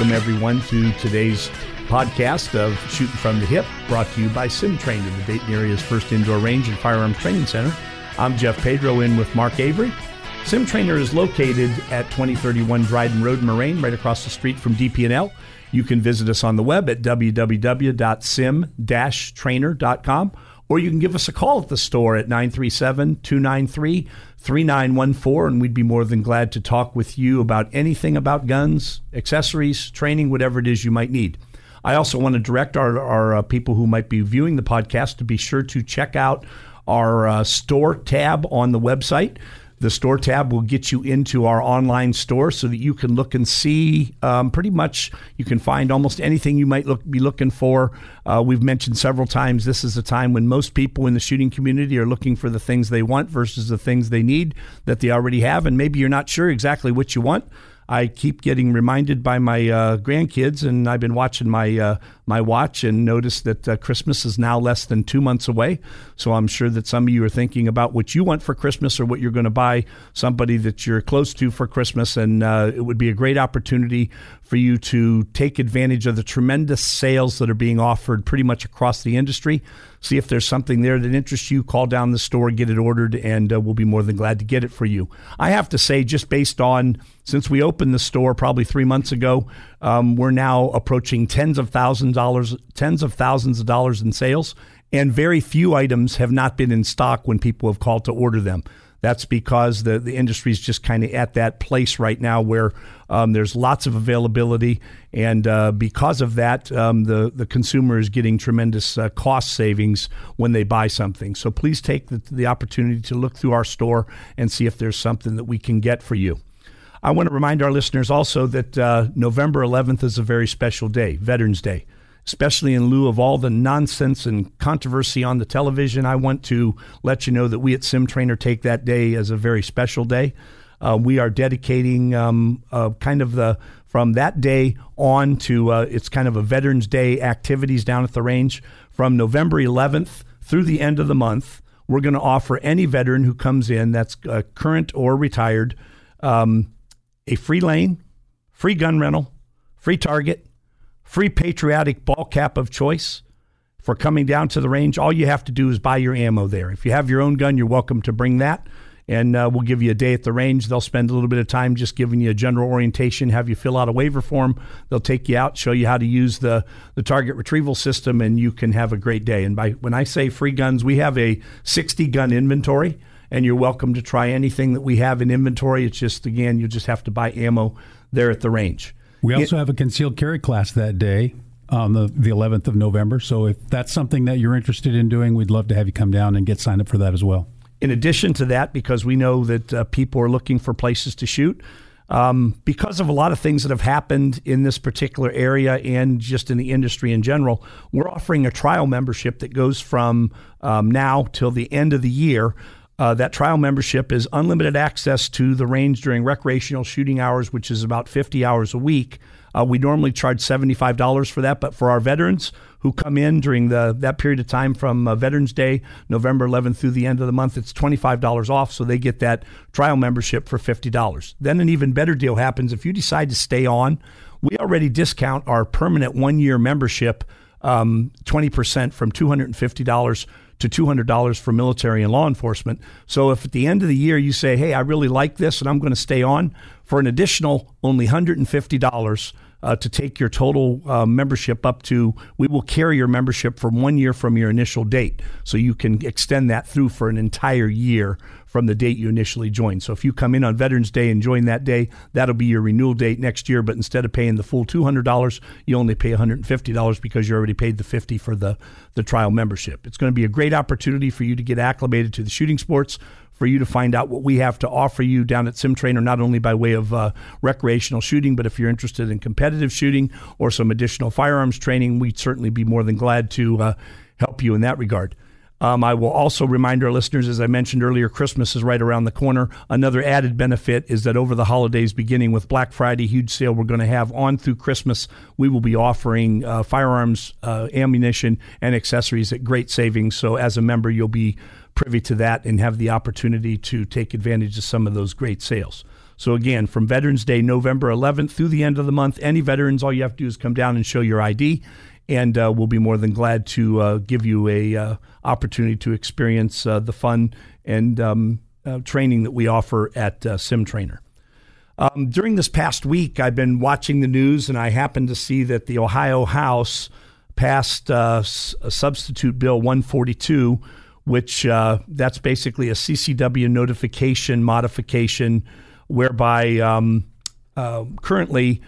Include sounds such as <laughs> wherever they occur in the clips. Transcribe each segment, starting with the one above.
Welcome, everyone, to today's podcast of Shooting from the Hip, brought to you by Sim Trainer the Dayton area's first indoor range and firearms training center. I'm Jeff Pedro in with Mark Avery. Sim Trainer is located at 2031 Dryden Road, Moraine, right across the street from DP&L. You can visit us on the web at www.sim-trainer.com or you can give us a call at the store at 937 293 3914, and we'd be more than glad to talk with you about anything about guns, accessories, training, whatever it is you might need. I also want to direct our, our uh, people who might be viewing the podcast to be sure to check out our uh, store tab on the website. The store tab will get you into our online store so that you can look and see um, pretty much, you can find almost anything you might look, be looking for. Uh, we've mentioned several times this is a time when most people in the shooting community are looking for the things they want versus the things they need that they already have. And maybe you're not sure exactly what you want. I keep getting reminded by my uh, grandkids, and I've been watching my uh, my watch and noticed that uh, Christmas is now less than two months away. So I'm sure that some of you are thinking about what you want for Christmas or what you're going to buy somebody that you're close to for Christmas, and uh, it would be a great opportunity for you to take advantage of the tremendous sales that are being offered pretty much across the industry. See if there's something there that interests you. Call down the store, get it ordered, and uh, we'll be more than glad to get it for you. I have to say, just based on since we opened the store probably three months ago, um, we're now approaching tens of thousands dollars, tens of thousands of dollars in sales, and very few items have not been in stock when people have called to order them. That's because the, the industry is just kind of at that place right now where um, there's lots of availability. And uh, because of that, um, the, the consumer is getting tremendous uh, cost savings when they buy something. So please take the, the opportunity to look through our store and see if there's something that we can get for you. I want to remind our listeners also that uh, November 11th is a very special day, Veterans Day especially in lieu of all the nonsense and controversy on the television. I want to let you know that we at Sim Trainer take that day as a very special day. Uh, we are dedicating um, uh, kind of the from that day on to uh, it's kind of a Veterans Day activities down at the range from November 11th through the end of the month. We're going to offer any veteran who comes in that's uh, current or retired um, a free lane, free gun rental, free target, free patriotic ball cap of choice for coming down to the range. All you have to do is buy your ammo there. If you have your own gun, you're welcome to bring that. And uh, we'll give you a day at the range. They'll spend a little bit of time just giving you a general orientation, have you fill out a waiver form. They'll take you out, show you how to use the, the target retrieval system, and you can have a great day. And by when I say free guns, we have a 60 gun inventory, and you're welcome to try anything that we have in inventory. It's just, again, you just have to buy ammo there at the range. We also it, have a concealed carry class that day on the, the 11th of November. So if that's something that you're interested in doing, we'd love to have you come down and get signed up for that as well. In addition to that, because we know that uh, people are looking for places to shoot, um, because of a lot of things that have happened in this particular area and just in the industry in general, we're offering a trial membership that goes from um, now till the end of the year. Uh, that trial membership is unlimited access to the range during recreational shooting hours, which is about 50 hours a week. Uh, we normally charge $75 for that, but for our veterans who come in during the that period of time from uh, Veterans Day, November 11th through the end of the month, it's $25 off, so they get that trial membership for $50. Then an even better deal happens if you decide to stay on. We already discount our permanent one year membership um, 20% from $250 to $200 for military and law enforcement. So if at the end of the year you say, hey, I really like this and I'm going to stay on, for an additional only $150, uh, to take your total uh, membership up to, we will carry your membership for one year from your initial date. So you can extend that through for an entire year from the date you initially joined. So if you come in on Veterans Day and join that day, that'll be your renewal date next year. But instead of paying the full $200, you only pay $150 because you already paid the 50 for the, the trial membership. It's going to be a great opportunity for you to get acclimated to the shooting sports for you to find out what we have to offer you down at Sim Trainer, not only by way of uh, recreational shooting, but if you're interested in competitive shooting or some additional firearms training, we'd certainly be more than glad to uh, help you in that regard. Um, I will also remind our listeners, as I mentioned earlier, Christmas is right around the corner. Another added benefit is that over the holidays, beginning with Black Friday, huge sale we're going to have on through Christmas, we will be offering uh, firearms, uh, ammunition, and accessories at great savings. So, as a member, you'll be privy to that and have the opportunity to take advantage of some of those great sales. So again, from Veterans Day, November 11th through the end of the month, any veterans, all you have to do is come down and show your ID, and uh, we'll be more than glad to uh, give you a uh, opportunity to experience uh, the fun and um, uh, training that we offer at uh, Sim Trainer. Um, during this past week, I've been watching the news, and I happened to see that the Ohio House passed a substitute bill 142 which that's basically a CCW notification modification whereby um, currently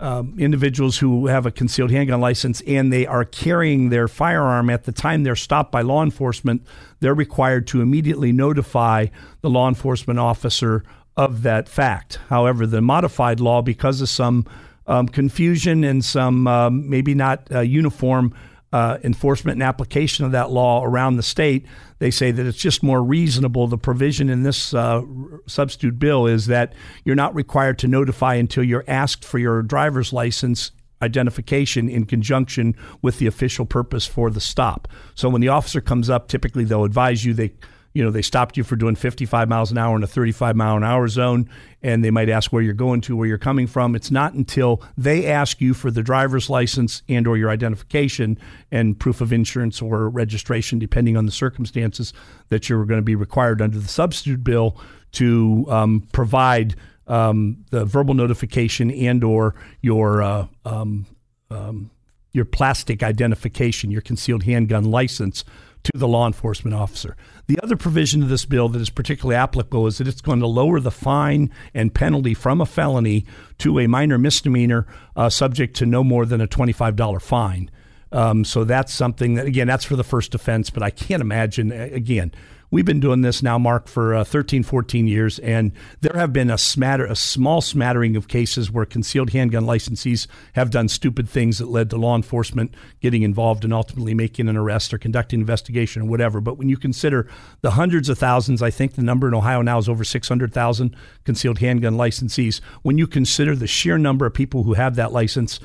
um, individuals who have a concealed handgun license and they are carrying their firearm at the time they're stopped by law enforcement, they're required to immediately notify the law enforcement officer of that fact. However, the modified law, because of some um, confusion and some um, maybe not uh, uniform uh, enforcement and application of that law around the state, they say that it's just more reasonable. The provision in this uh, substitute bill is that you're not required to notify until you're asked for your driver's license identification in conjunction with the official purpose for the stop. So when the officer comes up, typically they'll advise you they you know, they stopped you for doing 55 miles an hour in a 35 mile an hour zone, and they might ask where you're going to, where you're coming from. It's not until they ask you for the driver's license and or your identification and proof of insurance or registration, depending on the circumstances, that you're going to be required under the substitute bill to um, provide um, the verbal notification and or your uh, um, um your plastic identification, your concealed handgun license to the law enforcement officer. The other provision of this bill that is particularly applicable is that it's going to lower the fine and penalty from a felony to a minor misdemeanor, uh, subject to no more than a $25 fine. Um, so that's something that, again, that's for the first offense, but I can't imagine, again, We've been doing this now, Mark, for uh, 13, 14 years, and there have been a smatter, a small smattering of cases where concealed handgun licensees have done stupid things that led to law enforcement getting involved and ultimately making an arrest or conducting an investigation or whatever. But when you consider the hundreds of thousands, I think the number in Ohio now is over 600,000 concealed handgun licensees. When you consider the sheer number of people who have that license,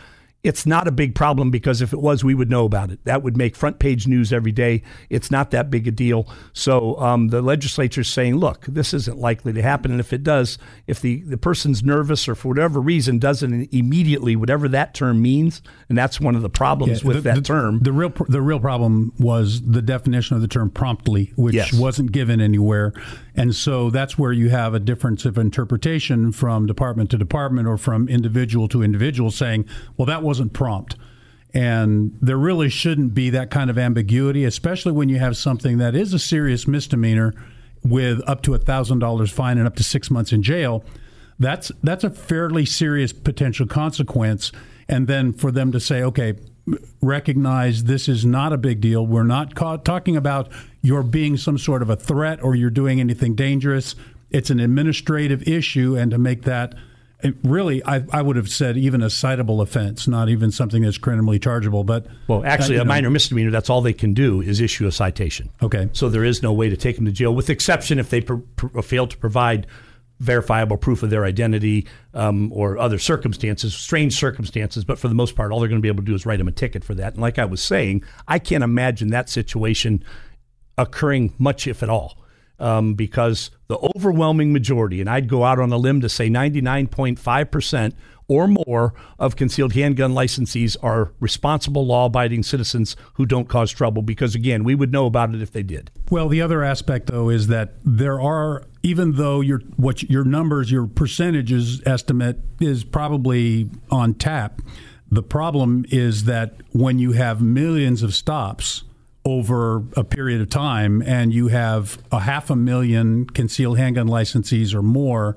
it's not a big problem because if it was, we would know about it. That would make front page news every day. It's not that big a deal. So um, the legislature is saying, look, this isn't likely to happen. And if it does, if the, the person's nervous or for whatever reason doesn't immediately, whatever that term means, and that's one of the problems yeah, with the, that the, term. The real, the real problem was the definition of the term promptly, which yes. wasn't given anywhere. And so that's where you have a difference of interpretation from department to department or from individual to individual saying, well, that wasn't prompt. And there really shouldn't be that kind of ambiguity, especially when you have something that is a serious misdemeanor with up to a $1,000 fine and up to six months in jail. That's, that's a fairly serious potential consequence. And then for them to say, okay, recognize this is not a big deal. We're not ca- talking about you're being some sort of a threat or you're doing anything dangerous. It's an administrative issue, and to make that really, I, I would have said even a citable offense, not even something that's criminally chargeable. But well, actually, uh, a know. minor misdemeanor. That's all they can do is issue a citation. Okay. So there is no way to take them to jail, with exception if they fail to provide verifiable proof of their identity um, or other circumstances, strange circumstances. But for the most part, all they're going to be able to do is write them a ticket for that. And like I was saying, I can't imagine that situation occurring much, if at all. Um, because the overwhelming majority, and I'd go out on a limb to say 99.5% or more of concealed handgun licensees are responsible, law abiding citizens who don't cause trouble because, again, we would know about it if they did. Well, the other aspect, though, is that there are, even though your, what your numbers, your percentages estimate is probably on tap, the problem is that when you have millions of stops, over a period of time and you have a half a million concealed handgun licensees or more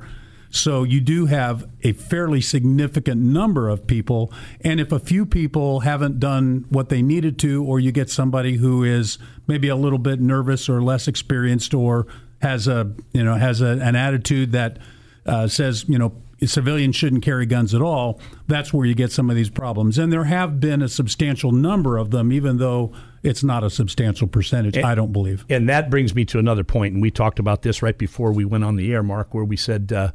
so you do have a fairly significant number of people. And if a few people haven't done what they needed to, or you get somebody who is maybe a little bit nervous or less experienced or has a you know has a, an attitude that uh, says you know civilians shouldn't carry guns at all, that's where you get some of these problems. And there have been a substantial number of them, even though it's not a substantial percentage, and, I don't believe. And that brings me to another point, and we talked about this right before we went on the air, Mark, where we said uh,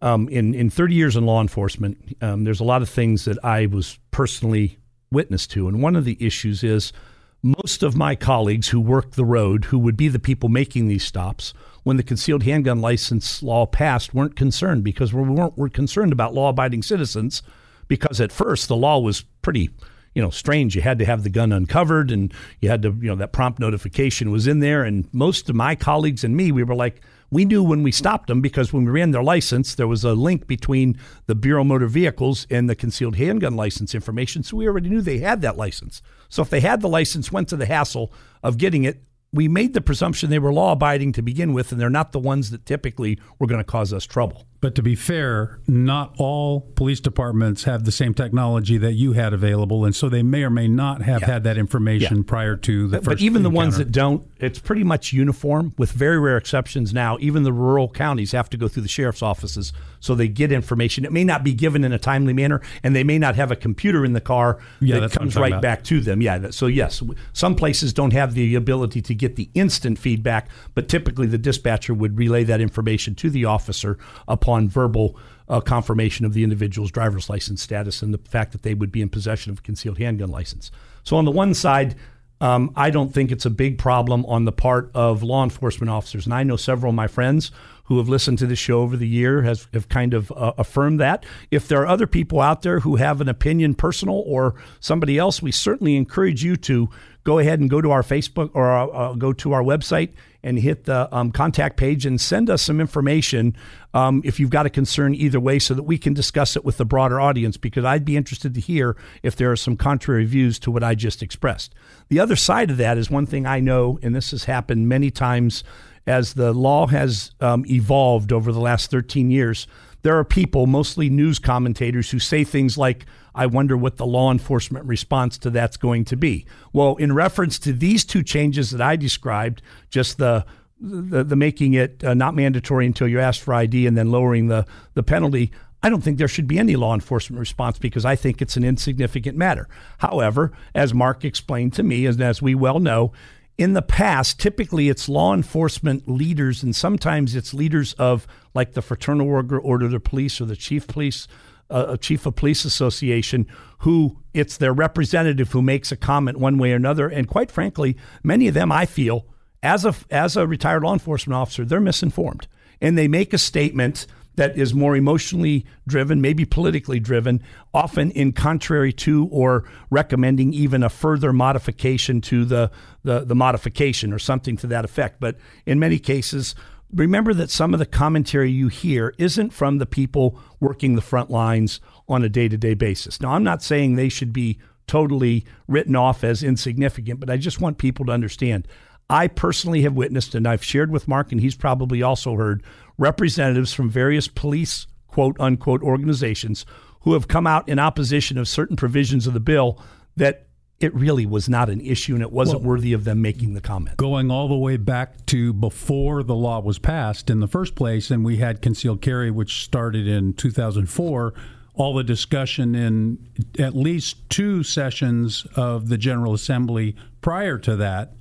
um, in in 30 years in law enforcement, um, there's a lot of things that I was personally witness to, and one of the issues is most of my colleagues who work the road, who would be the people making these stops, when the concealed handgun license law passed, weren't concerned because we weren't we're concerned about law abiding citizens because at first the law was pretty you know strange. You had to have the gun uncovered and you had to you know that prompt notification was in there. And most of my colleagues and me we were like we knew when we stopped them because when we ran their license there was a link between the bureau of motor vehicles and the concealed handgun license information so we already knew they had that license so if they had the license went to the hassle of getting it we made the presumption they were law abiding to begin with, and they're not the ones that typically were going to cause us trouble. But to be fair, not all police departments have the same technology that you had available, and so they may or may not have yeah. had that information yeah. prior to the but, first. But even encounter. the ones that don't, it's pretty much uniform, with very rare exceptions. Now, even the rural counties have to go through the sheriff's offices, so they get information. It may not be given in a timely manner, and they may not have a computer in the car yeah, that comes right about. back to them. Yeah. So yes, some places don't have the ability to get the instant feedback, but typically the dispatcher would relay that information to the officer upon upon verbal uh, confirmation of the individual's driver's license status and the fact that they would be in possession of a concealed handgun license. So, on the one side, um, I don't think it's a big problem on the part of law enforcement officers. And I know several of my friends who have listened to this show over the year has have kind of uh, affirmed that. If there are other people out there who have an opinion, personal or somebody else, we certainly encourage you to go ahead and go to our Facebook or uh, uh, go to our website and hit the um, contact page and send us some information um, if you've got a concern either way so that we can discuss it with the broader audience because I'd be interested to hear if there are some contrary views to what I just expressed. The other side of that is one thing I know, and this has happened many times as the law has um, evolved over the last 13 years. There are people, mostly news commentators, who say things like, I wonder what the law enforcement response to that's going to be. Well, in reference to these two changes that I described, just the the, the making it uh, not mandatory until you ask for ID and then lowering the, the penalty, I don't think there should be any law enforcement response because I think it's an insignificant matter. However, as Mark explained to me, and as we well know, in the past, typically it's law enforcement leaders, and sometimes it's leaders of like the Fraternal Order, of the Police or the Chief Police uh, a chief of police association who it's their representative who makes a comment one way or another. And quite frankly, many of them, I feel, as a as a retired law enforcement officer, they're misinformed, and they make a statement that is more emotionally driven, maybe politically driven, often in contrary to or recommending even a further modification to the, the, the modification or something to that effect. But in many cases, remember that some of the commentary you hear isn't from the people working the front lines on a day to day basis. Now, I'm not saying they should be totally written off as insignificant, but I just want people to understand. I personally have witnessed, and I've shared with Mark, and he's probably also heard representatives from various police quote unquote organizations who have come out in opposition of certain provisions of the bill that it really was not an issue and it wasn't well, worthy of them making the comment. Going all the way back to before the law was passed in the first place, and we had concealed carry, which started in 2004. All the discussion in at least two sessions of the General Assembly prior to that,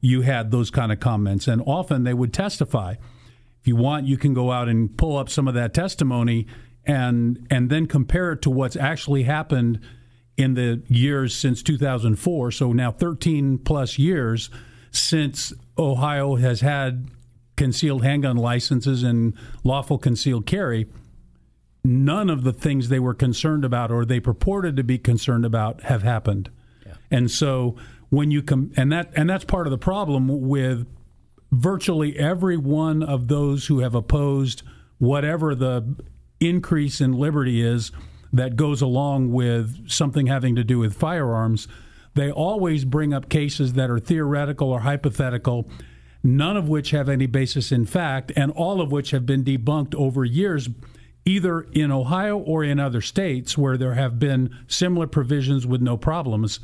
you had those kind of comments, and often they would testify. If you want, you can go out and pull up some of that testimony and and then compare it to what's actually happened in the years since 2004. So now 13 plus years since Ohio has had concealed handgun licenses and lawful concealed carry. None of the things they were concerned about or they purported to be concerned about have happened. Yeah. And so when you come and that and that's part of the problem with virtually every one of those who have opposed whatever the increase in liberty is that goes along with something having to do with firearms, they always bring up cases that are theoretical or hypothetical, none of which have any basis in fact, and all of which have been debunked over years, either in Ohio or in other states where there have been similar provisions with no problems.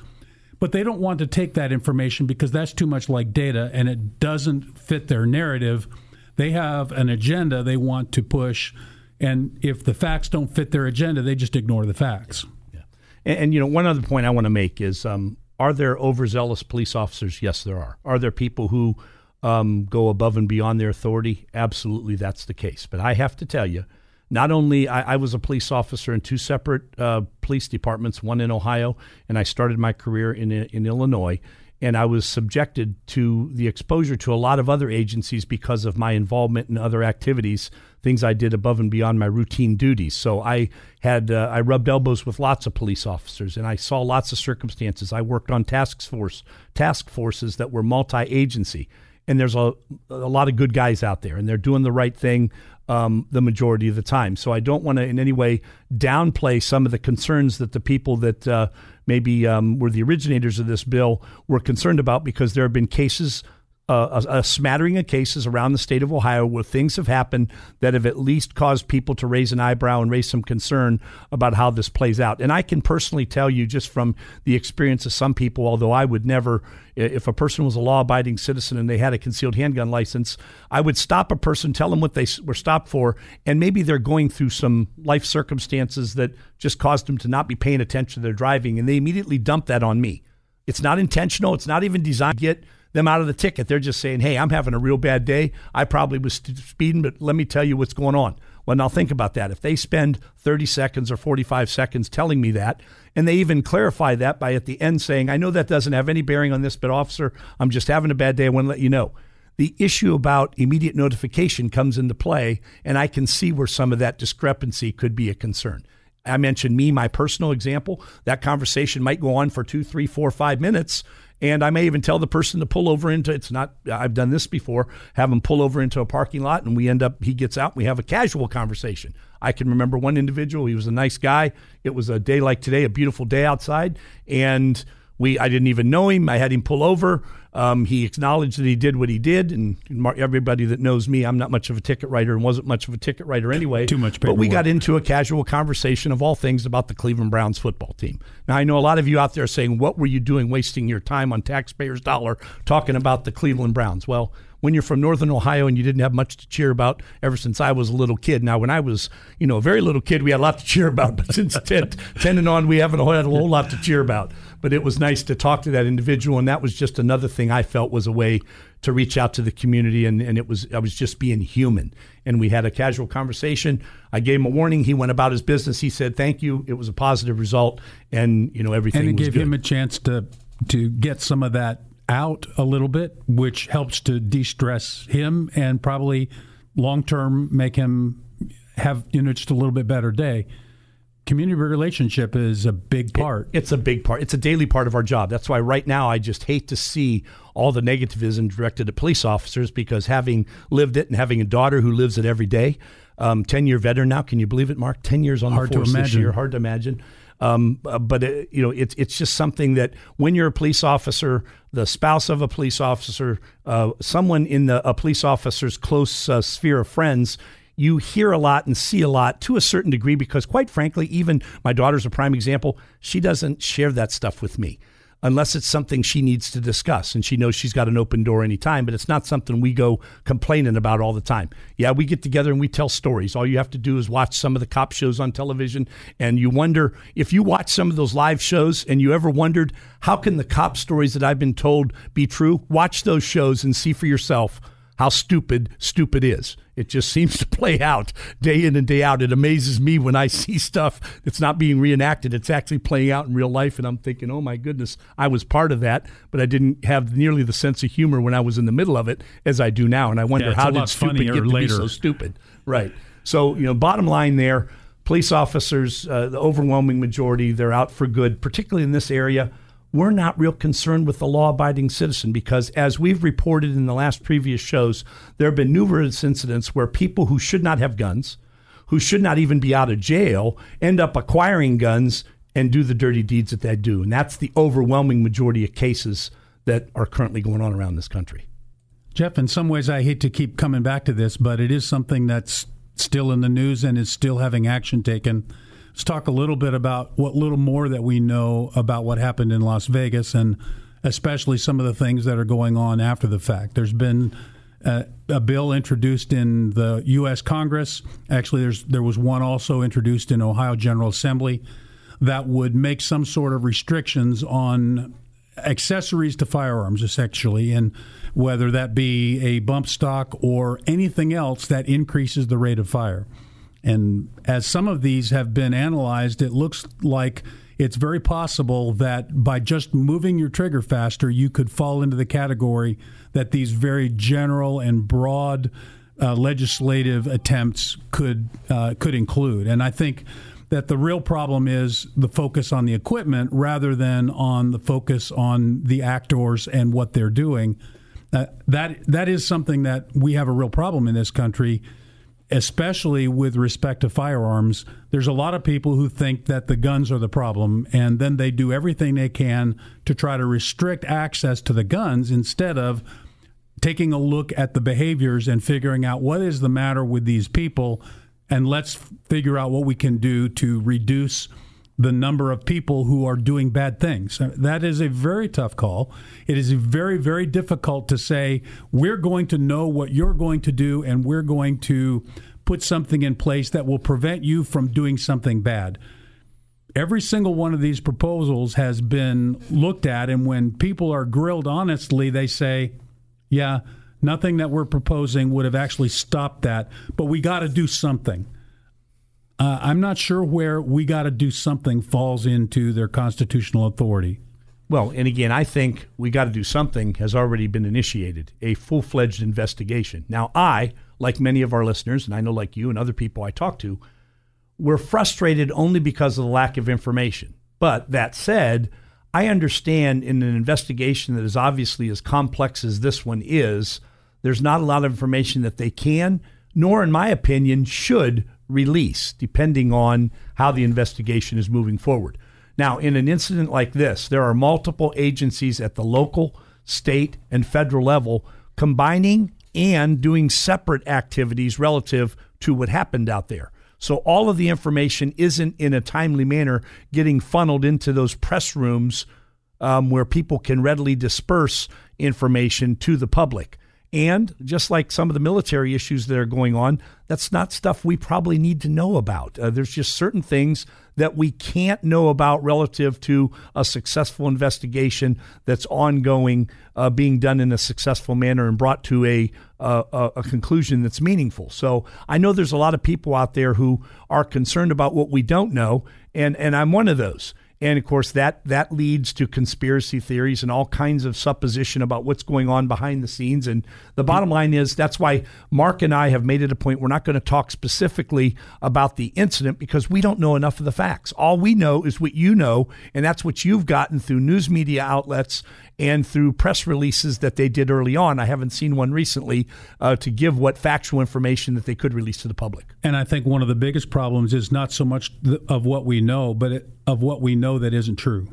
But they don't want to take that information because that's too much like data and it doesn't fit their narrative. They have an agenda they want to push and if the facts don't fit their agenda, they just ignore the facts. Yeah. And, and you know, one other point I want to make is um, are there overzealous police officers? Yes, there are. Are there people who um, go above and beyond their authority? Absolutely, that's the case. But I have to tell you, not only I, I was a police officer in two separate uh, police departments, one in Ohio, and I started my career in in Illinois. and I was subjected to the exposure to a lot of other agencies because of my involvement in other activities, things I did above and beyond my routine duties. So I had uh, I rubbed elbows with lots of police officers, and I saw lots of circumstances. I worked on task force task forces that were multi-agency, and there's a a lot of good guys out there, and they're doing the right thing. Um, the majority of the time. So I don't want to in any way downplay some of the concerns that the people that uh, maybe um, were the originators of this bill were concerned about because there have been cases a, a, smattering of cases around the state of Ohio where things have happened that have at least caused people to raise an eyebrow and raise some concern about how this plays out. And I can personally tell you, just from the experience of some people, although I would never, if a person was a law abiding citizen and they had a concealed handgun license, I would stop a person, tell them what they were stopped for, and maybe they're going through some life circumstances that just caused them to not be paying attention to their driving, and they immediately dump that on me. It's not intentional. It's not even designed to get them out of the ticket. They're just saying, hey, I'm having a real bad day. I probably was speeding, but let me tell you what's going on. Well, now think about that. If they spend 30 seconds or 45 seconds telling me that, and they even clarify that by at the end saying, I know that doesn't have any bearing on this, but officer, I'm just having a bad day. I want to let you know. The issue about immediate notification comes into play, and I can see where some of that discrepancy could be a concern. I mentioned me, my personal example. That conversation might go on for two, three, four, five minutes and I may even tell the person to pull over into it's not I've done this before, have them pull over into a parking lot and we end up he gets out, we have a casual conversation. I can remember one individual, he was a nice guy. It was a day like today, a beautiful day outside, and we I didn't even know him. I had him pull over. Um, he acknowledged that he did what he did, and everybody that knows me, I'm not much of a ticket writer and wasn't much of a ticket writer anyway. Too much paperwork. But we got into a casual conversation of all things about the Cleveland Browns football team. Now, I know a lot of you out there saying, What were you doing wasting your time on taxpayers' dollar talking about the Cleveland Browns? Well, when you're from northern Ohio and you didn't have much to cheer about ever since I was a little kid. Now, when I was, you know, a very little kid, we had a lot to cheer about, but <laughs> since 10, 10 and on, we haven't had a whole lot to cheer about. But it was nice to talk to that individual, and that was just another thing I felt was a way to reach out to the community, and, and it was I was just being human. And we had a casual conversation. I gave him a warning. He went about his business. He said, "Thank you." It was a positive result, and you know everything. And it gave good. him a chance to to get some of that out a little bit, which helps to de stress him and probably long term make him have you know just a little bit better day. Community relationship is a big part. It, it's a big part. It's a daily part of our job. That's why right now I just hate to see all the negativism directed at police officers because having lived it and having a daughter who lives it every day, um, ten year veteran now. Can you believe it, Mark? Ten years on Hard the force this year. Hard to imagine. Um, uh, but it, uh, you know, it's it's just something that when you're a police officer, the spouse of a police officer, uh, someone in the a police officer's close uh, sphere of friends, you hear a lot and see a lot to a certain degree because, quite frankly, even my daughter's a prime example. She doesn't share that stuff with me unless it's something she needs to discuss and she knows she's got an open door anytime, but it's not something we go complaining about all the time. Yeah, we get together and we tell stories. All you have to do is watch some of the cop shows on television and you wonder if you watch some of those live shows and you ever wondered how can the cop stories that I've been told be true? Watch those shows and see for yourself how stupid stupid is. It just seems to play out day in and day out. It amazes me when I see stuff that's not being reenacted. It's actually playing out in real life. And I'm thinking, oh my goodness, I was part of that, but I didn't have nearly the sense of humor when I was in the middle of it as I do now. And I wonder yeah, how did stupid get to later. be so stupid? Right. So, you know, bottom line there, police officers, uh, the overwhelming majority, they're out for good, particularly in this area we're not real concerned with the law abiding citizen because, as we've reported in the last previous shows, there have been numerous incidents where people who should not have guns, who should not even be out of jail, end up acquiring guns and do the dirty deeds that they do. And that's the overwhelming majority of cases that are currently going on around this country. Jeff, in some ways, I hate to keep coming back to this, but it is something that's still in the news and is still having action taken Let's talk a little bit about what little more that we know about what happened in Las Vegas and especially some of the things that are going on after the fact. There's been a, a bill introduced in the U.S. Congress. Actually, there's there was one also introduced in Ohio General Assembly that would make some sort of restrictions on accessories to firearms, essentially, and whether that be a bump stock or anything else that increases the rate of fire. And as some of these have been analyzed, it looks like it's very possible that by just moving your trigger faster, you could fall into the category that these very general and broad uh, legislative attempts could uh, could include. And I think that the real problem is the focus on the equipment rather than on the focus on the actors and what they're doing. Uh, that that is something that we have a real problem in this country especially with respect to firearms, there's a lot of people who think that the guns are the problem, and then they do everything they can to try to restrict access to the guns instead of taking a look at the behaviors and figuring out what is the matter with these people, and let's figure out what we can do to reduce the number of people who are doing bad things. Uh, that is a very tough call. It is very, very difficult to say, we're going to know what you're going to do and we're going to put something in place that will prevent you from doing something bad. Every single one of these proposals has been looked at, and when people are grilled honestly, they say, yeah, nothing that we're proposing would have actually stopped that, but we got to do something. Uh, I'm not sure where we got to do something falls into their constitutional authority. Well, and again, I think we got to do something has already been initiated, a full fledged investigation. Now, I, like many of our listeners, and I know like you and other people I talk to, we're frustrated only because of the lack of information. But that said, I understand in an investigation that is obviously as complex as this one is, there's not a lot of information that they can, nor, in my opinion, should release, depending on how the investigation is moving forward. Now, in an incident like this, there are multiple agencies at the local, state, and federal level combining and doing separate activities relative to what happened out there. So all of the information isn't in a timely manner getting funneled into those press rooms um, where people can readily disperse information to the public. And just like some of the military issues that are going on, that's not stuff we probably need to know about. Uh, there's just certain things that we can't know about relative to a successful investigation that's ongoing, uh, being done in a successful manner and brought to a, uh, a conclusion that's meaningful. So I know there's a lot of people out there who are concerned about what we don't know, and, and I'm one of those. And of course, that that leads to conspiracy theories and all kinds of supposition about what's going on behind the scenes. And the bottom line is that's why Mark and I have made it a point we're not going to talk specifically about the incident because we don't know enough of the facts. All we know is what you know, and that's what you've gotten through news media outlets and through press releases that they did early on. I haven't seen one recently uh, to give what factual information that they could release to the public. And I think one of the biggest problems is not so much of what we know, but it, of what we know that isn't true.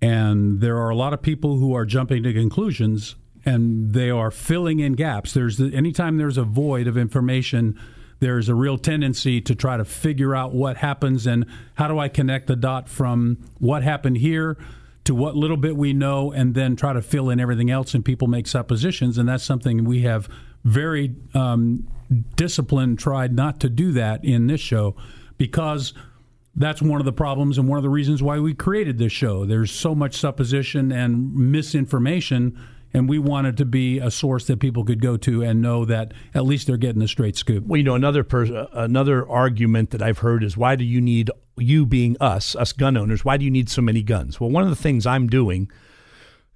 And there are a lot of people who are jumping to conclusions and they are filling in gaps. There's the, anytime there's a void of information, there's a real tendency to try to figure out what happens and how do I connect the dot from what happened here to what little bit we know and then try to fill in everything else and people make suppositions and that's something we have very um, disciplined tried not to do that in this show because that's one of the problems and one of the reasons why we created this show. There's so much supposition and misinformation, and we wanted to be a source that people could go to and know that at least they're getting a straight scoop. Well, you know, another pers- another argument that I've heard is why do you need you being us, us gun owners? Why do you need so many guns? Well, one of the things I'm doing.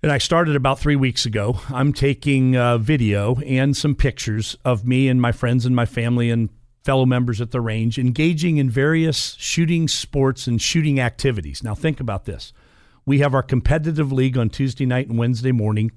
And I started about three weeks ago. I'm taking uh, video and some pictures of me and my friends and my family and fellow members at the range engaging in various shooting sports and shooting activities. Now, think about this. We have our competitive league on Tuesday night and Wednesday morning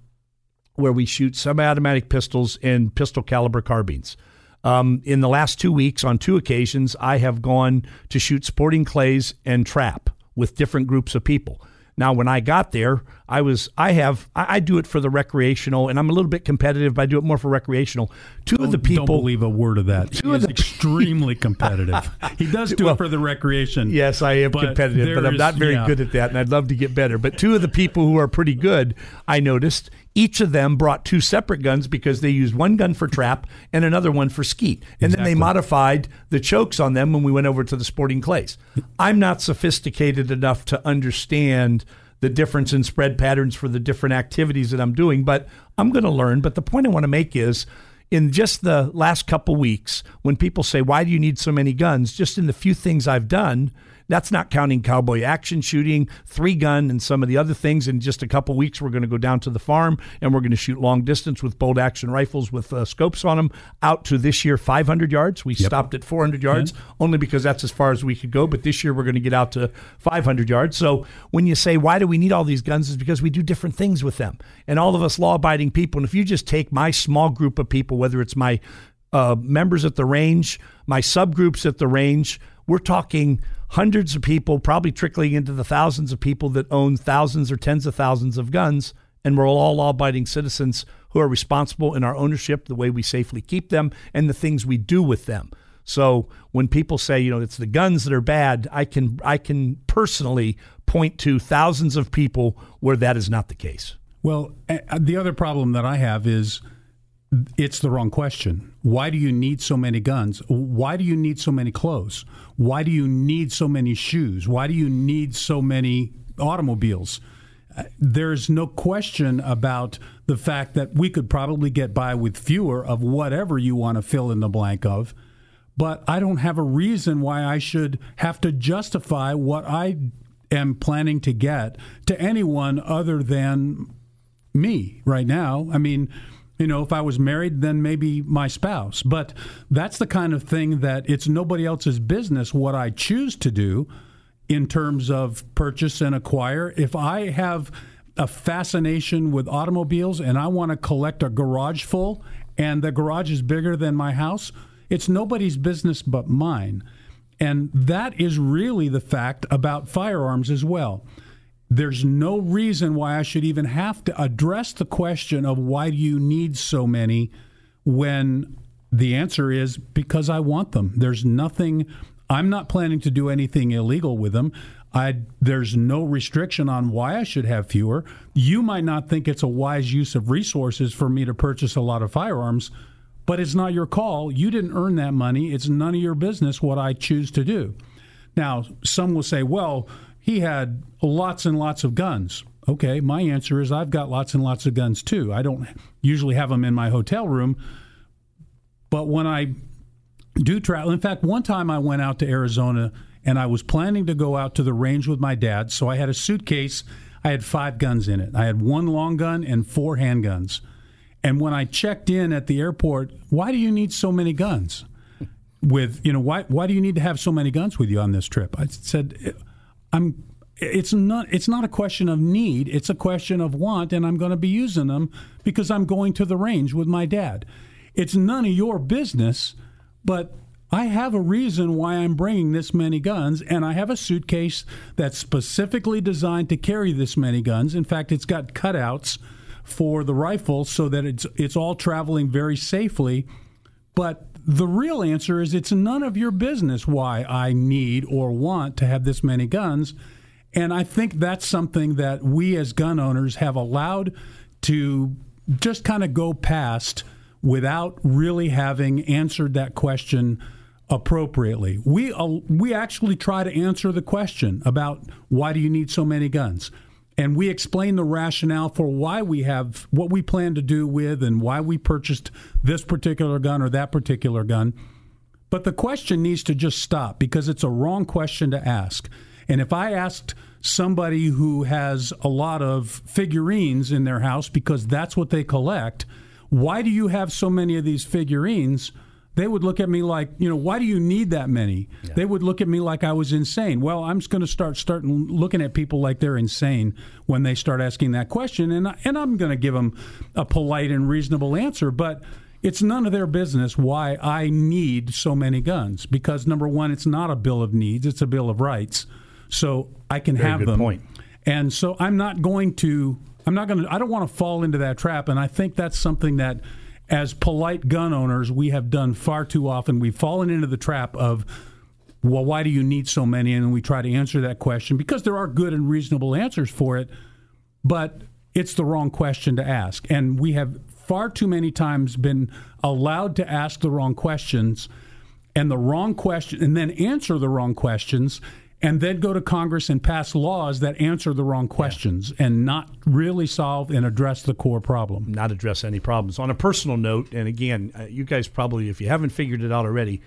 where we shoot semi automatic pistols and pistol caliber carbines. Um, in the last two weeks, on two occasions, I have gone to shoot sporting clays and trap with different groups of people. Now, when I got there, I was I have I, I, do it for the recreational, and I'm a little bit competitive, but I do it more for recreational. 2 don't, of the people don't believe a word of that. Two he is the, extremely <laughs> competitive. He does do well, it for the recreation. Yes, I am but competitive, but I'm not very yeah. good at that, and I'd love to get better. But two of the people who are pretty good, I noticed each of them brought two separate guns because they used one gun for trap and another one for skeet. And exactly. then they modified the chokes on them when we went over to the sporting clays. I'm not sophisticated enough to understand the difference in spread patterns for the different activities that I'm doing, but I'm going to learn. But the point I want to make is in just the last couple weeks, when people say, Why do you need so many guns? Just in the few things I've done, that's not counting cowboy action shooting, three gun, and some of the other things. In just a couple weeks, we're going to go down to the farm and we're going to shoot long distance with bolt action rifles with uh, scopes on them out to this year 500 yards. We yep. stopped at 400 yards only because that's as far as we could go. But this year, we're going to get out to 500 yards. So when you say, why do we need all these guns? Is because we do different things with them. And all of us law abiding people, and if you just take my small group of people, whether it's my uh, members at the range, my subgroups at the range, we're talking hundreds of people, probably trickling into the thousands of people that own thousands or tens of thousands of guns. And we're all law abiding citizens who are responsible in our ownership, the way we safely keep them, and the things we do with them. So when people say, you know, it's the guns that are bad, I can I can personally point to thousands of people where that is not the case. Well, the other problem that I have is it's the wrong question. Why do you need so many guns? Why do you need so many clothes? Why do you need so many shoes? Why do you need so many automobiles? Uh, there's no question about the fact that we could probably get by with fewer of whatever you want to fill in the blank of. But I don't have a reason why I should have to justify what I am planning to get to anyone other than me right now. I mean, you know, if I was married, then maybe my spouse. But that's the kind of thing that it's nobody else's business what I choose to do in terms of purchase and acquire. If I have a fascination with automobiles and I want to collect a garage full and the garage is bigger than my house, it's nobody's business but mine. And that is really the fact about firearms as well. There's no reason why I should even have to address the question of why do you need so many when the answer is because I want them. There's nothing I'm not planning to do anything illegal with them. I there's no restriction on why I should have fewer. You might not think it's a wise use of resources for me to purchase a lot of firearms, but it's not your call. You didn't earn that money. It's none of your business what I choose to do. Now, some will say, well, he had lots and lots of guns. Okay, my answer is I've got lots and lots of guns too. I don't usually have them in my hotel room, but when I do travel, in fact, one time I went out to Arizona and I was planning to go out to the range with my dad, so I had a suitcase. I had five guns in it. I had one long gun and four handguns. And when I checked in at the airport, why do you need so many guns? With you know why why do you need to have so many guns with you on this trip? I said I'm it's not it's not a question of need it's a question of want and i'm going to be using them because i'm going to the range with my dad. It's none of your business but i have a reason why i'm bringing this many guns and i have a suitcase that's specifically designed to carry this many guns. In fact it's got cutouts for the rifle so that it's it's all traveling very safely but the real answer is it's none of your business why I need or want to have this many guns. And I think that's something that we as gun owners have allowed to just kind of go past without really having answered that question appropriately. We uh, we actually try to answer the question about why do you need so many guns? And we explain the rationale for why we have what we plan to do with and why we purchased this particular gun or that particular gun. But the question needs to just stop because it's a wrong question to ask. And if I asked somebody who has a lot of figurines in their house because that's what they collect, why do you have so many of these figurines? They would look at me like, you know, why do you need that many? Yeah. They would look at me like I was insane. Well, I'm just going to start starting looking at people like they're insane when they start asking that question, and and I'm going to give them a polite and reasonable answer, but. It's none of their business why I need so many guns because number one, it's not a bill of needs; it's a bill of rights. So I can Very have them. Point. And so I'm not going to. I'm not going to. I don't want to fall into that trap. And I think that's something that as polite gun owners, we have done far too often. We've fallen into the trap of, well, why do you need so many? And we try to answer that question because there are good and reasonable answers for it, but it's the wrong question to ask. And we have far too many times been allowed to ask the wrong questions and the wrong question and then answer the wrong questions and then go to Congress and pass laws that answer the wrong questions yeah. and not really solve and address the core problem. Not address any problems. On a personal note, and again, uh, you guys probably, if you haven't figured it out already,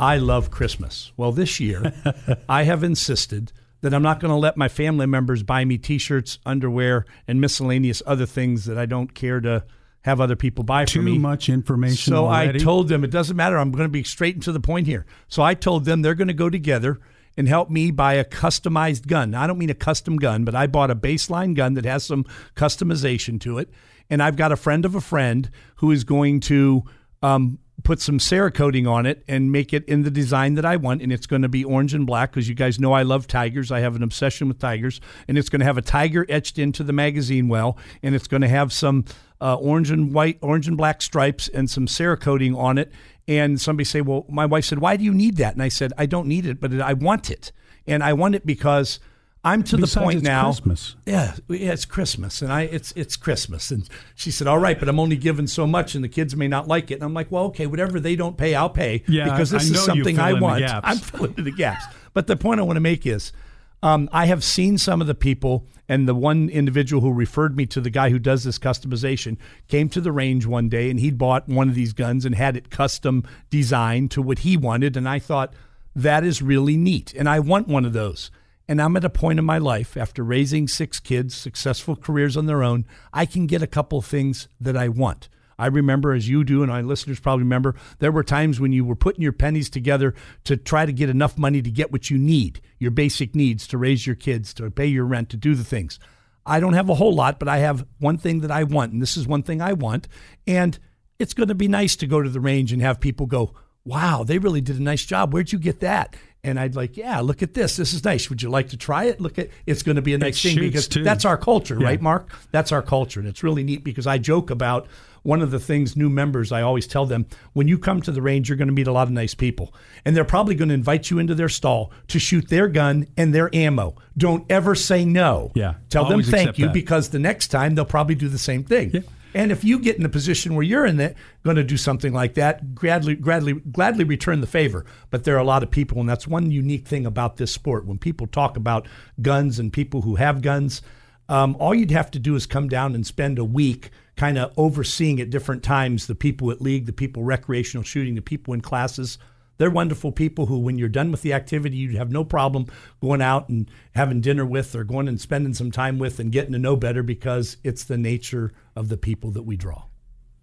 I love Christmas. Well, this year, <laughs> I have insisted that I'm not going to let my family members buy me T-shirts, underwear, and miscellaneous other things that I don't care to have other people buy Too for me. Too much information. So already. I told them it doesn't matter. I'm going to be straight and to the point here. So I told them they're going to go together and help me buy a customized gun. I don't mean a custom gun, but I bought a baseline gun that has some customization to it. And I've got a friend of a friend who is going to um, put some Cerakoting on it and make it in the design that I want. And it's going to be orange and black because you guys know I love tigers. I have an obsession with tigers. And it's going to have a tiger etched into the magazine well. And it's going to have some uh, orange and white, orange and black stripes and some Cerakoting on it and somebody say, "Well, my wife said, why do you need that?" And I said, "I don't need it, but I want it, and I want it because." I'm to Besides, the point now. Christmas. Yeah, yeah, it's Christmas, and I it's it's Christmas, and she said, "All right, but I'm only given so much, and the kids may not like it." And I'm like, "Well, okay, whatever they don't pay, I'll pay yeah, because this I is something I want. I'm <laughs> filling the gaps." But the point I want to make is, um, I have seen some of the people, and the one individual who referred me to the guy who does this customization came to the range one day and he'd bought one of these guns and had it custom designed to what he wanted. And I thought, that is really neat. And I want one of those. And I'm at a point in my life after raising six kids, successful careers on their own, I can get a couple things that I want. I remember, as you do, and my listeners probably remember, there were times when you were putting your pennies together to try to get enough money to get what you need, your basic needs to raise your kids, to pay your rent, to do the things. I don't have a whole lot, but I have one thing that I want, and this is one thing I want. And it's going to be nice to go to the range and have people go, wow, they really did a nice job. Where'd you get that? And I'd like, yeah, look at this. This is nice. Would you like to try it? Look at it's going to be a nice it thing because too. that's our culture, yeah. right, Mark? That's our culture, and it's really neat because I joke about one of the things new members I always tell them when you come to the range, you're going to meet a lot of nice people, and they're probably going to invite you into their stall to shoot their gun and their ammo. Don't ever say no. Yeah, tell them thank you that. because the next time they'll probably do the same thing. Yeah. And if you get in a position where you're in that, going to do something like that, gladly, gladly, gladly return the favor. But there are a lot of people, and that's one unique thing about this sport. When people talk about guns and people who have guns, um, all you'd have to do is come down and spend a week kind of overseeing at different times the people at league, the people recreational shooting, the people in classes. They're wonderful people who, when you're done with the activity, you'd have no problem going out and having dinner with or going and spending some time with and getting to know better because it's the nature of the people that we draw.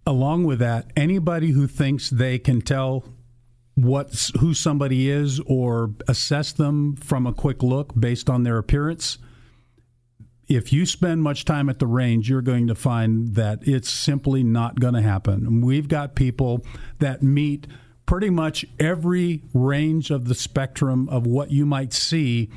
Along with that, anybody who thinks they can tell what who somebody is or assess them from a quick look based on their appearance if you spend much time at the range, you're going to find that it's simply not going to happen. We've got people that meet pretty much every range of the spectrum of what you might see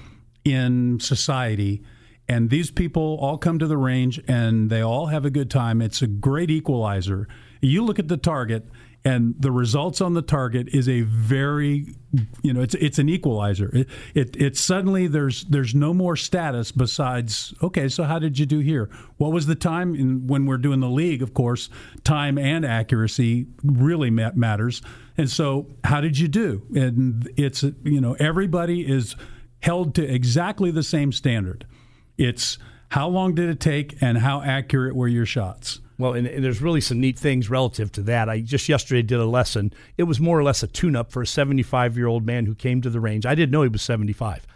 in society. And these people all come to the range and they all have a good time. It's a great equalizer. You look at the target, and the results on the target is a very you know it's it's an equalizer it, it suddenly there's there's no more status besides okay so how did you do here what was the time in when we're doing the league of course time and accuracy really matters and so how did you do and it's you know everybody is held to exactly the same standard it's how long did it take and how accurate were your shots well, and, and, there's really some neat things relative to that. I just yesterday did a lesson. It was more or less a tune up for a 75 year old man who came to the range. I didn't know he was 75.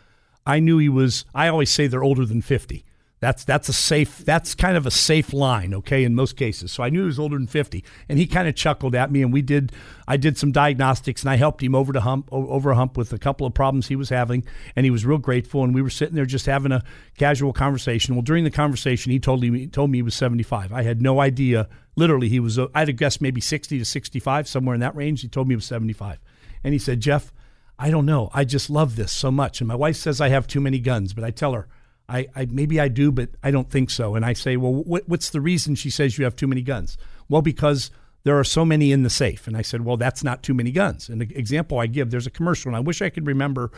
I knew he was, I always say they're older than 50. That's that's a safe. That's kind of a safe line, okay, in most cases. So I knew he was older than fifty, and he kind of chuckled at me, and we did. I did some diagnostics, and I helped him over to hump over a hump with a couple of problems he was having, and he was real grateful. And we were sitting there just having a casual conversation. Well, during the conversation, he told me he told me he was seventy five. I had no idea. Literally, he was. Uh, I'd have guessed maybe sixty to sixty five, somewhere in that range. He told me he was seventy five, and he said, Jeff, I don't know. I just love this so much, and my wife says I have too many guns, but I tell her I, I, maybe I do, but I don't think so. And I say, well, what, what's the reason she says you have too many guns? Well, because there are so many in the safe. And I said, well, that's not too many guns. And the example I give, there's a commercial, and I wish I could remember.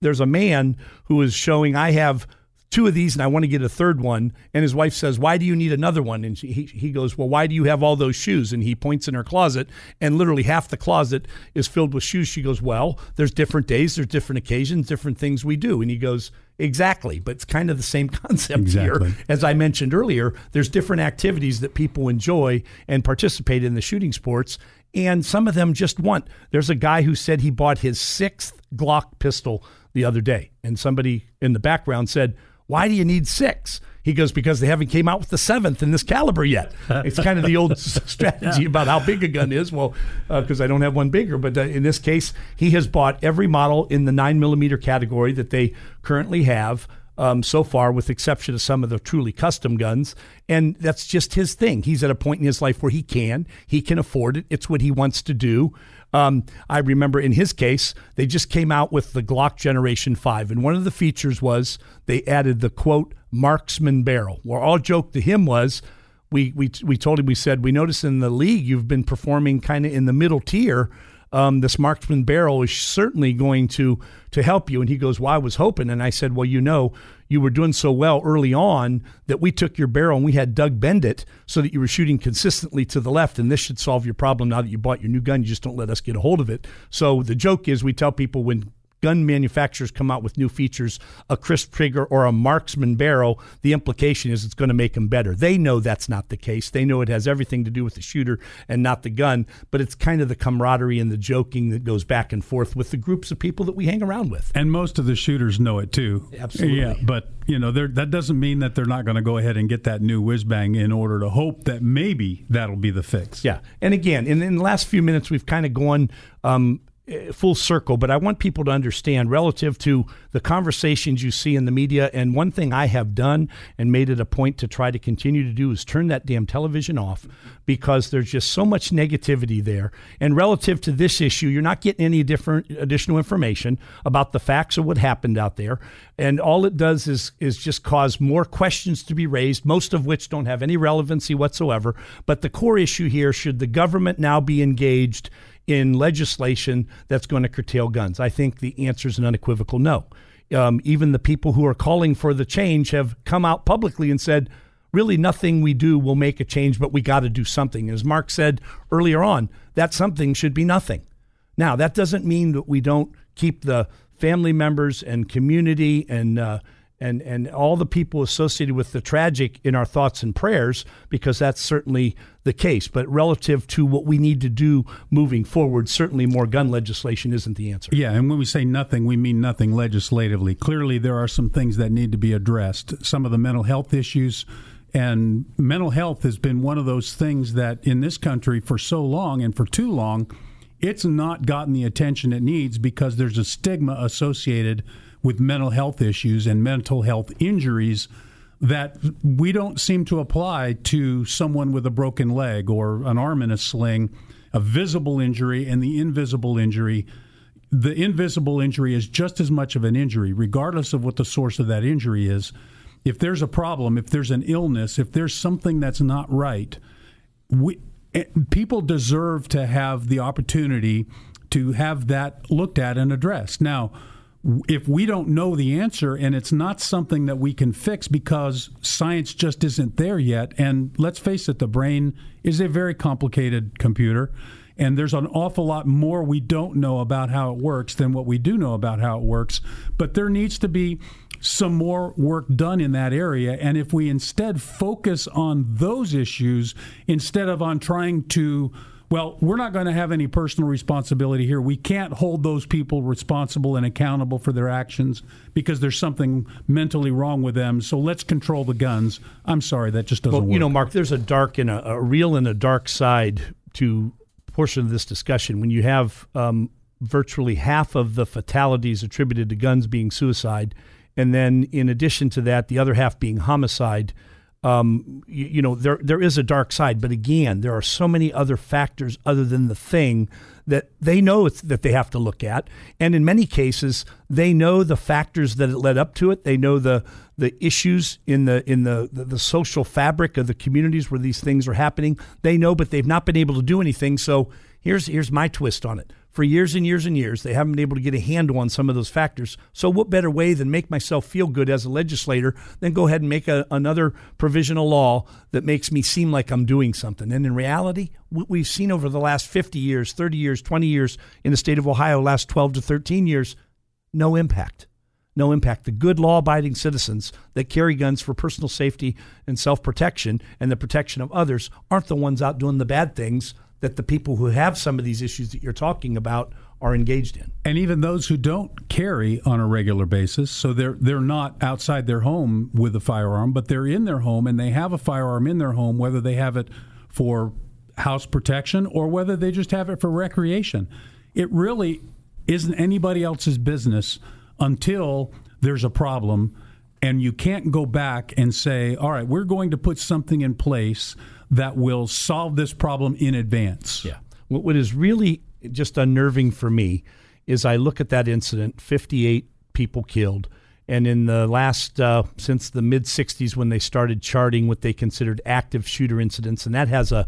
There's a man who is showing I have two of these and I want to get a third one. And his wife says, Why do you need another one? And he, he goes, Well, why do you have all those shoes? And he points in her closet, and literally half the closet is filled with shoes. She goes, Well, there's different days, there's different occasions, different things we do. And he goes, Exactly, but it's kind of the same <laughs> concept exactly. here. As I mentioned earlier, there's different activities that people enjoy and participate in the shooting sports, and some of them just want. There's a guy who said he bought his sixth Glock pistol the other day, and somebody in the background said, why do you need six? He goes, because they haven't came out with the seventh in this caliber yet. It's kind of the old <laughs> strategy about how big a gun is. Well, because uh, I don't have one bigger, but uh, in this case, he has bought every model in the nine millimeter category that they currently have. Um, so far, with exception of some of the truly custom guns. And that's just his thing. He's at a point in his life where he can, he can afford it. It's what he wants to do. Um, I remember in his case, they just came out with the Glock Generation 5. And one of the features was they added the quote, marksman barrel, where all joke to him was, we, we, we told him, we said, we noticed in the league you've been performing kind of in the middle tier um, this marksman barrel is certainly going to to help you. And he goes, Well, I was hoping. And I said, Well, you know, you were doing so well early on that we took your barrel and we had Doug bend it so that you were shooting consistently to the left. And this should solve your problem now that you bought your new gun. You just don't let us get a hold of it. So the joke is we tell people when gun manufacturers come out with new features, a crisp trigger or a marksman barrel, the implication is it's going to make them better. They know that's not the case. They know it has everything to do with the shooter and not the gun, but it's kind of the camaraderie and the joking that goes back and forth with the groups of people that we hang around with. And most of the shooters know it too. Absolutely. Yeah, but you know, that doesn't mean that they're not going to go ahead and get that new whiz bang in order to hope that maybe that'll be the fix. Yeah. And again, in, in the last few minutes, we've kind of gone um, Uh, full circle, but I want people to understand relative to the conversations you see in the media. And one thing I have done and made it a point to try to continue to do is turn that damn television off because there's just so much negativity there. And relative to this issue, you're not getting any different additional information about the facts of what happened out there. And all it does is is just cause more questions to be raised, most of which don't have any relevancy whatsoever. But the core issue here should the government now be engaged in legislation that's going to curtail guns? I think the answer is an unequivocal no. Um, even the people who are calling for the change have come out publicly and said, really, nothing we do will make a change, but we got to do something. As Mark said earlier on, that something should be nothing. Now, that doesn't mean that we don't keep the family members and community and uh, and and all the people associated with the tragic in our thoughts and prayers because that's certainly the case. But relative to what we need to do moving forward certainly more gun legislation isn't the answer. Yeah and when we say nothing we mean nothing legislatively. Clearly there are some things that need to be addressed. Some of the mental health issues and mental health has been one of those things that in this country for so long and for too long it's not gotten the attention it needs because there's a stigma associated with mental health issues and mental health injuries that we don't seem to apply to someone with a broken leg or an arm in a sling, a visible injury and the invisible injury. The invisible injury is just as much of an injury, regardless of what the source of that injury is. If there's a problem, if there's an illness, if there's something that's not right, we, eh, people deserve to have the opportunity to have that looked at and addressed. Now, if we don't know the answer and it's not something that we can fix because science just isn't there yet and let's face it the brain is a very complicated computer and there's an awful lot more we don't know about how it works than what we do know about how it works but there needs to be some more work done in that area and if we instead focus on those issues instead of on trying to well, we're not going to have any personal responsibility here. We can't hold those people responsible and accountable for their actions because there's something mentally wrong with them. So let's control the guns. I'm sorry, that just doesn't well, work. You know, Mark, there's a dark and a, a real and a dark side to portion of this discussion when you have um, virtually half of the fatalities attributed to guns being suicide, and then in addition to that, the other half being homicide um, you, you, know, there there is a dark side, but again, there are so many other factors other than the thing that they know that they have to look at, and in many cases, they know the factors that it led up to it. They know the the issues in the in the, the, the social fabric of the communities where these things are happening. They know, but they've not been able to do anything. So here's here's my twist on it. For years and years and years. They haven't been able to get a handle on some of those factors. So, what better way than make myself feel good as a legislator than go ahead and make a, another provisional law that makes me seem like I'm doing something? And in reality, what we've seen over the last 50 years, 30 years, 20 years in the state of Ohio, last 12 to 13 years, no impact. No impact. The good law abiding citizens that carry guns for personal safety and self protection and the protection of others aren't the ones out doing the bad things that the people who have some of these issues that you're talking about are engaged in. And even those who don't carry on a regular basis, so they're they're not outside their home with a firearm, but they're in their home and they have a firearm in their home, whether they have it for house protection or whether they just have it for recreation. It really isn't anybody else's business until there's a problem and you can't go back and say, "All right, we're going to put something in place that will solve this problem in advance. Yeah. What is really just unnerving for me is I look at that incident 58 people killed. And in the last, uh, since the mid 60s, when they started charting what they considered active shooter incidents, and that has a,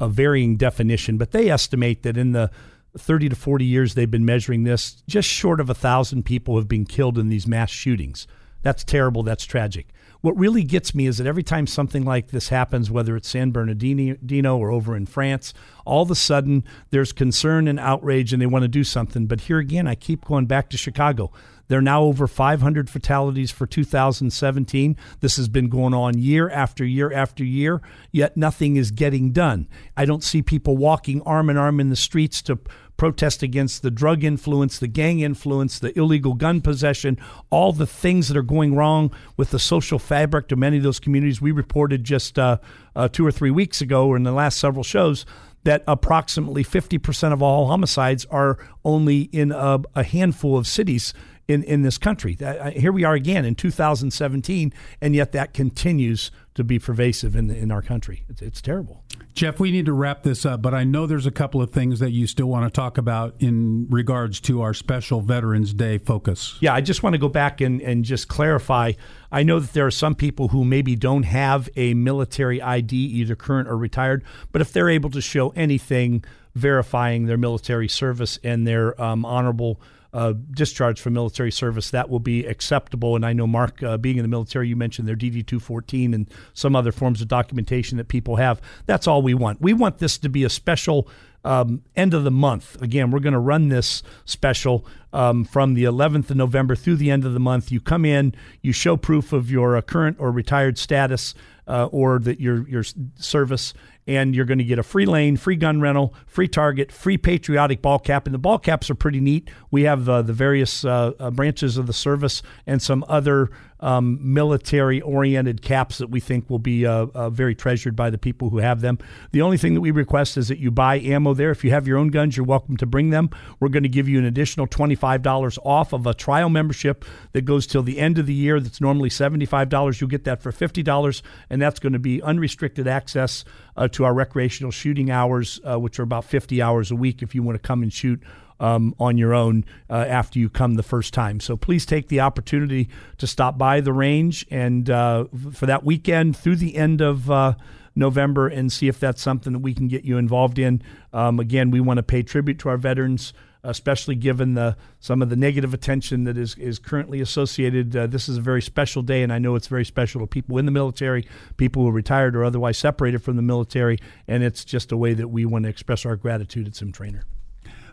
a varying definition, but they estimate that in the 30 to 40 years they've been measuring this, just short of a thousand people have been killed in these mass shootings. That's terrible. That's tragic. What really gets me is that every time something like this happens, whether it's San Bernardino or over in France, all of a sudden there's concern and outrage and they want to do something. But here again, I keep going back to Chicago. There are now over 500 fatalities for 2017. This has been going on year after year after year, yet nothing is getting done. I don't see people walking arm in arm in the streets to protest against the drug influence, the gang influence, the illegal gun possession, all the things that are going wrong with the social fabric of many of those communities. We reported just uh, uh, two or three weeks ago, or in the last several shows, that approximately 50% of all homicides are only in a, a handful of cities in, in this country. Uh, here we are again in 2017, and yet that continues to be pervasive in, in our country. It's, it's terrible. Jeff, we need to wrap this up, but I know there's a couple of things that you still want to talk about in regards to our special Veterans Day focus. Yeah, I just want to go back and, and just clarify. I know that there are some people who maybe don't have a military ID, either current or retired, but if they're able to show anything verifying their military service and their um, honorable uh, discharge from military service, that will be acceptable. And I know, Mark, uh, being in the military, you mentioned their DD 214 and some other forms of documentation that people have. That's all we want. We want this to be a special um, end of the month. Again, we're going to run this special um, from the 11th of November through the end of the month. You come in, you show proof of your uh, current or retired status uh, or that your your service, and you're going to get a free lane, free gun rental, free target, free patriotic ball cap. And the ball caps are pretty neat. We have uh, the various uh, uh, branches of the service and some other um, military oriented caps that we think will be uh, uh, very treasured by the people who have them. The only thing that we request is that you buy ammo there. If you have your own guns, you're welcome to bring them. We're going to give you an additional $25 off of a trial membership that goes till the end of the year. That's normally $75. You'll get that for $50, and that's going to be unrestricted access uh, to our recreational shooting hours, uh, which are about 50 hours a week if you want to come and shoot um, on your own uh, after you come the first time. So please take the opportunity to stop by the range and uh, for that weekend through the end of. Uh, November and see if that's something that we can get you involved in. Um, again, we want to pay tribute to our veterans, especially given the some of the negative attention that is is currently associated. Uh, this is a very special day, and I know it's very special to people in the military, people who are retired or otherwise separated from the military, and it's just a way that we want to express our gratitude at Sim Trainer.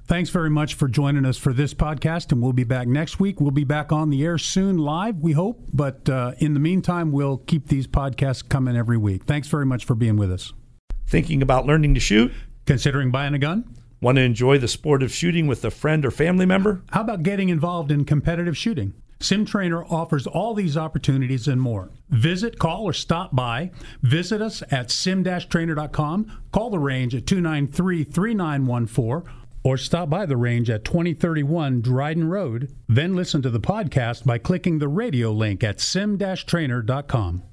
Thanks very much for joining us for this podcast, and we'll be back next week. We'll be back on the air soon, live, we hope. But uh, in the meantime, we'll keep these podcasts coming every week. Thanks very much for being with us. Thinking about learning to shoot? Considering buying a gun? Want to enjoy the sport of shooting with a friend or family member? How about getting involved in competitive shooting? SimTrainer offers all these opportunities and more. Visit, call, or stop by. Visit us at sim-trainer.com. Call the range at 293 3914 or stop by the range at 2031 Dryden Road. Then listen to the podcast by clicking the radio link at sim-trainer.com.